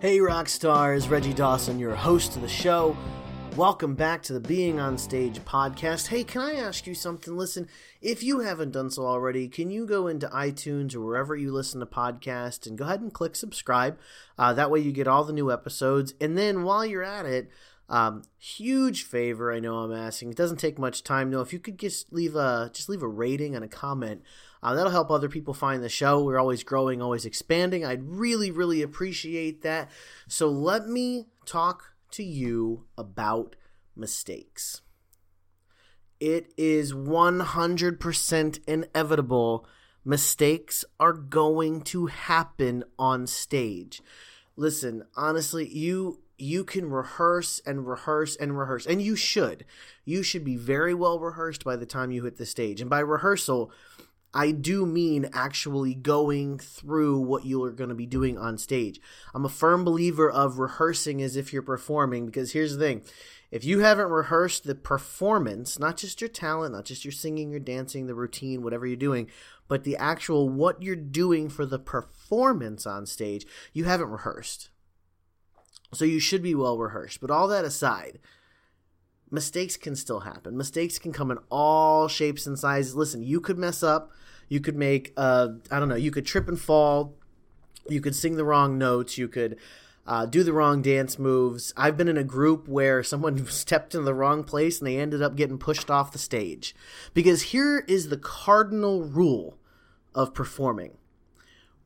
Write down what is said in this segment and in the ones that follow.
Hey, rock stars, Reggie Dawson, your host of the show. Welcome back to the Being on Stage podcast. Hey, can I ask you something? Listen, if you haven't done so already, can you go into iTunes or wherever you listen to podcasts and go ahead and click subscribe? Uh, that way you get all the new episodes. And then while you're at it, um, huge favor I know I'm asking. It doesn't take much time though. If you could just leave a just leave a rating and a comment, uh, that'll help other people find the show. We're always growing, always expanding. I'd really, really appreciate that. So let me talk to you about mistakes. It is 100% inevitable. Mistakes are going to happen on stage. Listen, honestly, you you can rehearse and rehearse and rehearse and you should. You should be very well rehearsed by the time you hit the stage. And by rehearsal, I do mean actually going through what you are going to be doing on stage. I'm a firm believer of rehearsing as if you're performing because here's the thing. If you haven't rehearsed the performance, not just your talent, not just your singing, your dancing, the routine, whatever you're doing, but the actual what you're doing for the performance on stage, you haven't rehearsed. So you should be well rehearsed. But all that aside, mistakes can still happen. Mistakes can come in all shapes and sizes. Listen, you could mess up. You could make, uh, I don't know, you could trip and fall. You could sing the wrong notes. You could uh, do the wrong dance moves. I've been in a group where someone stepped in the wrong place and they ended up getting pushed off the stage. Because here is the cardinal rule of performing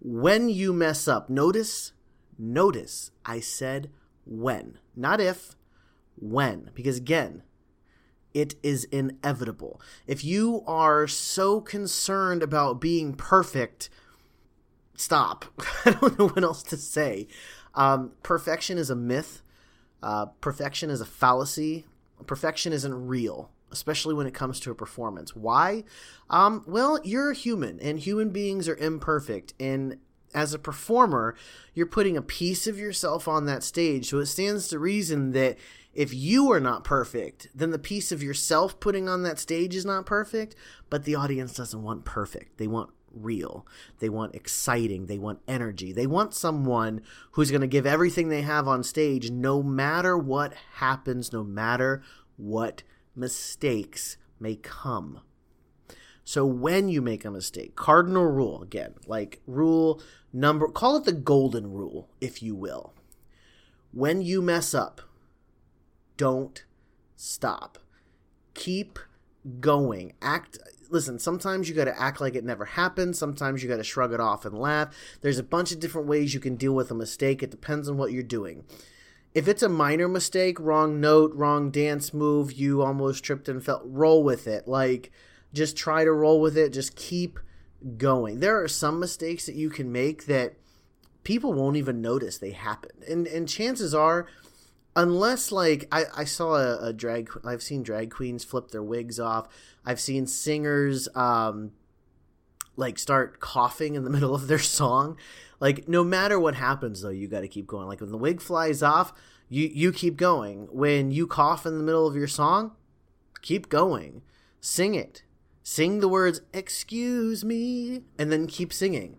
when you mess up, notice, notice, I said when, not if, when. Because again, it is inevitable. If you are so concerned about being perfect, stop. I don't know what else to say. Um, perfection is a myth. Uh, perfection is a fallacy. Perfection isn't real, especially when it comes to a performance. Why? Um, well, you're a human, and human beings are imperfect. And as a performer, you're putting a piece of yourself on that stage. So it stands to reason that if you are not perfect, then the piece of yourself putting on that stage is not perfect, but the audience doesn't want perfect. They want real. They want exciting. They want energy. They want someone who's going to give everything they have on stage no matter what happens, no matter what mistakes may come. So when you make a mistake, cardinal rule again, like rule number, call it the golden rule, if you will. When you mess up, don't stop. Keep going. Act listen, sometimes you got to act like it never happened. Sometimes you got to shrug it off and laugh. There's a bunch of different ways you can deal with a mistake. It depends on what you're doing. If it's a minor mistake, wrong note, wrong dance move, you almost tripped and fell, roll with it. Like, just try to roll with it. Just keep going. There are some mistakes that you can make that people won't even notice they happened. And, and chances are, unless like I, I saw a, a drag I've seen drag queens flip their wigs off. I've seen singers um like start coughing in the middle of their song. Like no matter what happens though, you got to keep going. Like when the wig flies off, you you keep going. When you cough in the middle of your song, keep going. Sing it. Sing the words "excuse me" and then keep singing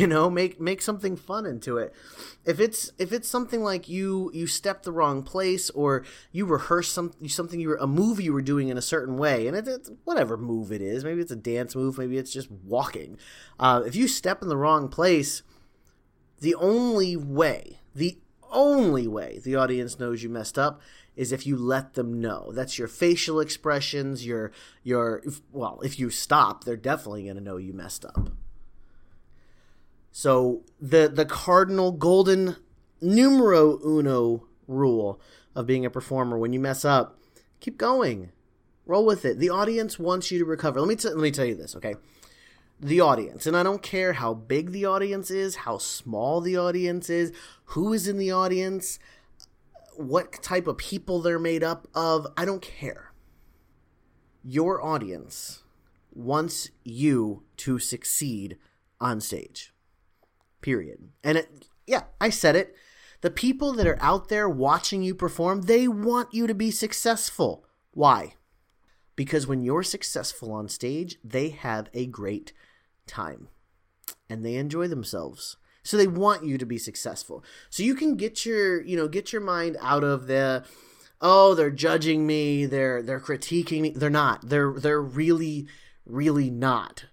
you know make make something fun into it. If it's if it's something like you you stepped the wrong place or you rehearse some something you were a move you were doing in a certain way and it, it's whatever move it is maybe it's a dance move maybe it's just walking uh, if you step in the wrong place the only way the only way the audience knows you messed up is if you let them know. That's your facial expressions your your well if you stop they're definitely going to know you messed up so the the cardinal golden numero uno rule of being a performer when you mess up, keep going. Roll with it. The audience wants you to recover. Let me t- let me tell you this, okay? The audience, and I don't care how big the audience is, how small the audience is, who is in the audience. what type of people they're made up of. I don't care. Your audience wants you to succeed on stage. Period. And it, yeah, I said it. The people that are out there watching you perform, they want you to be successful. Why? Because when you're successful on stage, they have a great time and they enjoy themselves. So they want you to be successful. So you can get your, you know, get your mind out of the oh, they're judging me, they're they're critiquing me. They're not. They're they're really really not.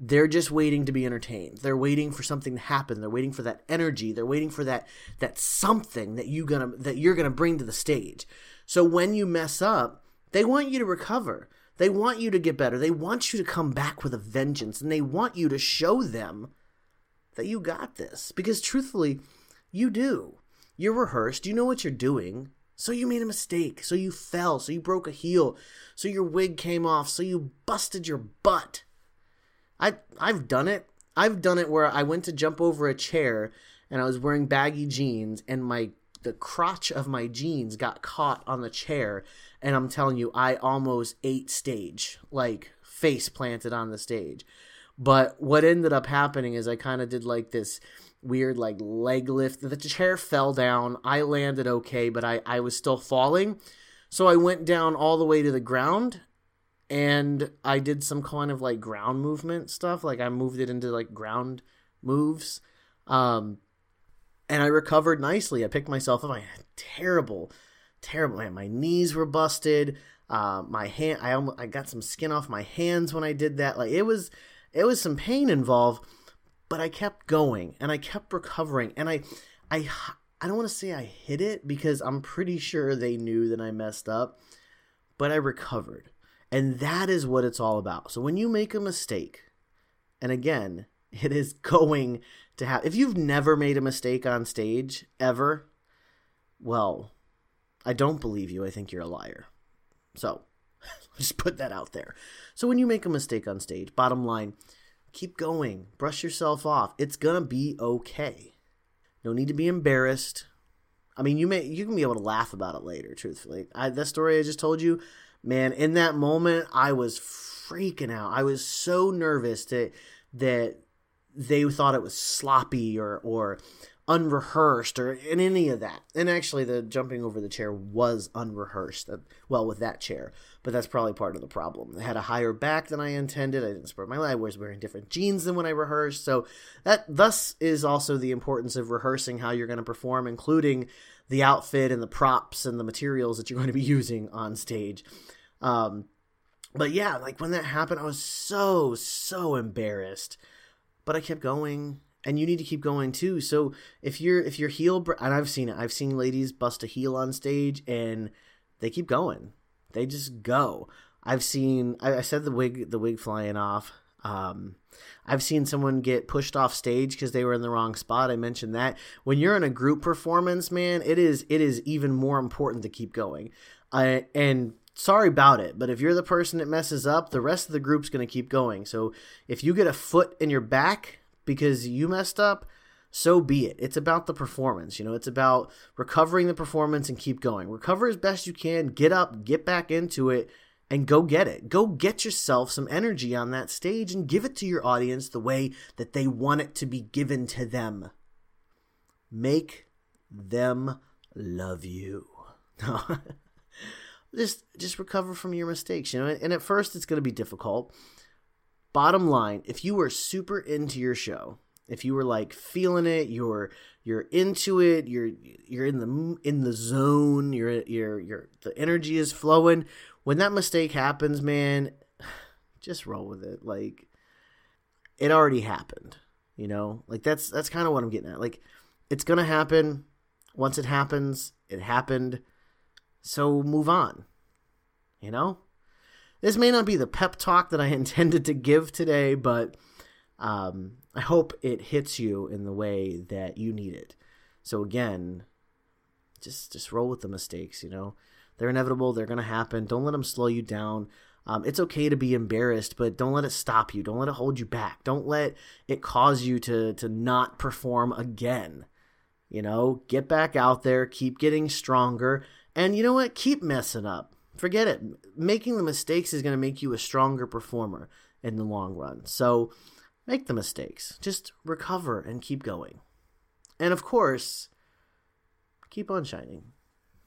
They're just waiting to be entertained. They're waiting for something to happen. They're waiting for that energy. They're waiting for that that something that you gonna that you're gonna bring to the stage. So when you mess up, they want you to recover. They want you to get better. They want you to come back with a vengeance, and they want you to show them that you got this. Because truthfully, you do. You're rehearsed. You know what you're doing. So you made a mistake. So you fell. So you broke a heel. So your wig came off. So you busted your butt. I I've done it. I've done it where I went to jump over a chair and I was wearing baggy jeans and my the crotch of my jeans got caught on the chair and I'm telling you I almost ate stage like face planted on the stage. But what ended up happening is I kind of did like this weird like leg lift. The chair fell down. I landed okay, but I I was still falling. So I went down all the way to the ground and I did some kind of like ground movement stuff. Like I moved it into like ground moves. Um, and I recovered nicely. I picked myself up. I had terrible, terrible. Man, my knees were busted. Uh, my hand, I almost, I got some skin off my hands when I did that. Like it was, it was some pain involved, but I kept going and I kept recovering. And I, I, I don't want to say I hit it because I'm pretty sure they knew that I messed up, but I recovered. And that is what it's all about. So when you make a mistake, and again, it is going to happen. if you've never made a mistake on stage ever, well, I don't believe you. I think you're a liar. So just put that out there. So when you make a mistake on stage, bottom line, keep going, brush yourself off. It's going to be okay. No need to be embarrassed. I mean, you may you can be able to laugh about it later. Truthfully, I, that story I just told you, man, in that moment, I was freaking out. I was so nervous that that they thought it was sloppy or or unrehearsed or in any of that. And actually, the jumping over the chair was unrehearsed. Uh, well, with that chair, but that's probably part of the problem. I had a higher back than I intended. I didn't spread my leg. I was wearing different jeans than when I rehearsed. So that thus is also the importance of rehearsing how you're going to perform, including the outfit and the props and the materials that you're going to be using on stage. Um, but yeah, like when that happened, I was so so embarrassed, but I kept going, and you need to keep going too. So if you're if you're heel, and I've seen it, I've seen ladies bust a heel on stage, and they keep going. They just go. I've seen. I, I said the wig the wig flying off. Um, I've seen someone get pushed off stage because they were in the wrong spot. I mentioned that when you're in a group performance, man, it is it is even more important to keep going. I and sorry about it, but if you're the person that messes up, the rest of the group's going to keep going. So if you get a foot in your back because you messed up, so be it. It's about the performance. You know, it's about recovering the performance and keep going. Recover as best you can, get up, get back into it, and go get it. Go get yourself some energy on that stage and give it to your audience the way that they want it to be given to them. Make them love you. just just recover from your mistakes, you know. And at first it's going to be difficult. Bottom line, if you were super into your show, if you were like feeling it, you're you're into it, you're you're in the in the zone, you're you're you're the energy is flowing. When that mistake happens, man, just roll with it. Like it already happened, you know? Like that's that's kind of what I'm getting at. Like it's going to happen. Once it happens, it happened. So move on. You know? This may not be the pep talk that I intended to give today, but um, I hope it hits you in the way that you need it. So again, just just roll with the mistakes. You know, they're inevitable. They're gonna happen. Don't let them slow you down. Um, it's okay to be embarrassed, but don't let it stop you. Don't let it hold you back. Don't let it cause you to to not perform again. You know, get back out there, keep getting stronger, and you know what? Keep messing up. Forget it. Making the mistakes is going to make you a stronger performer in the long run. So make the mistakes. Just recover and keep going. And of course, keep on shining.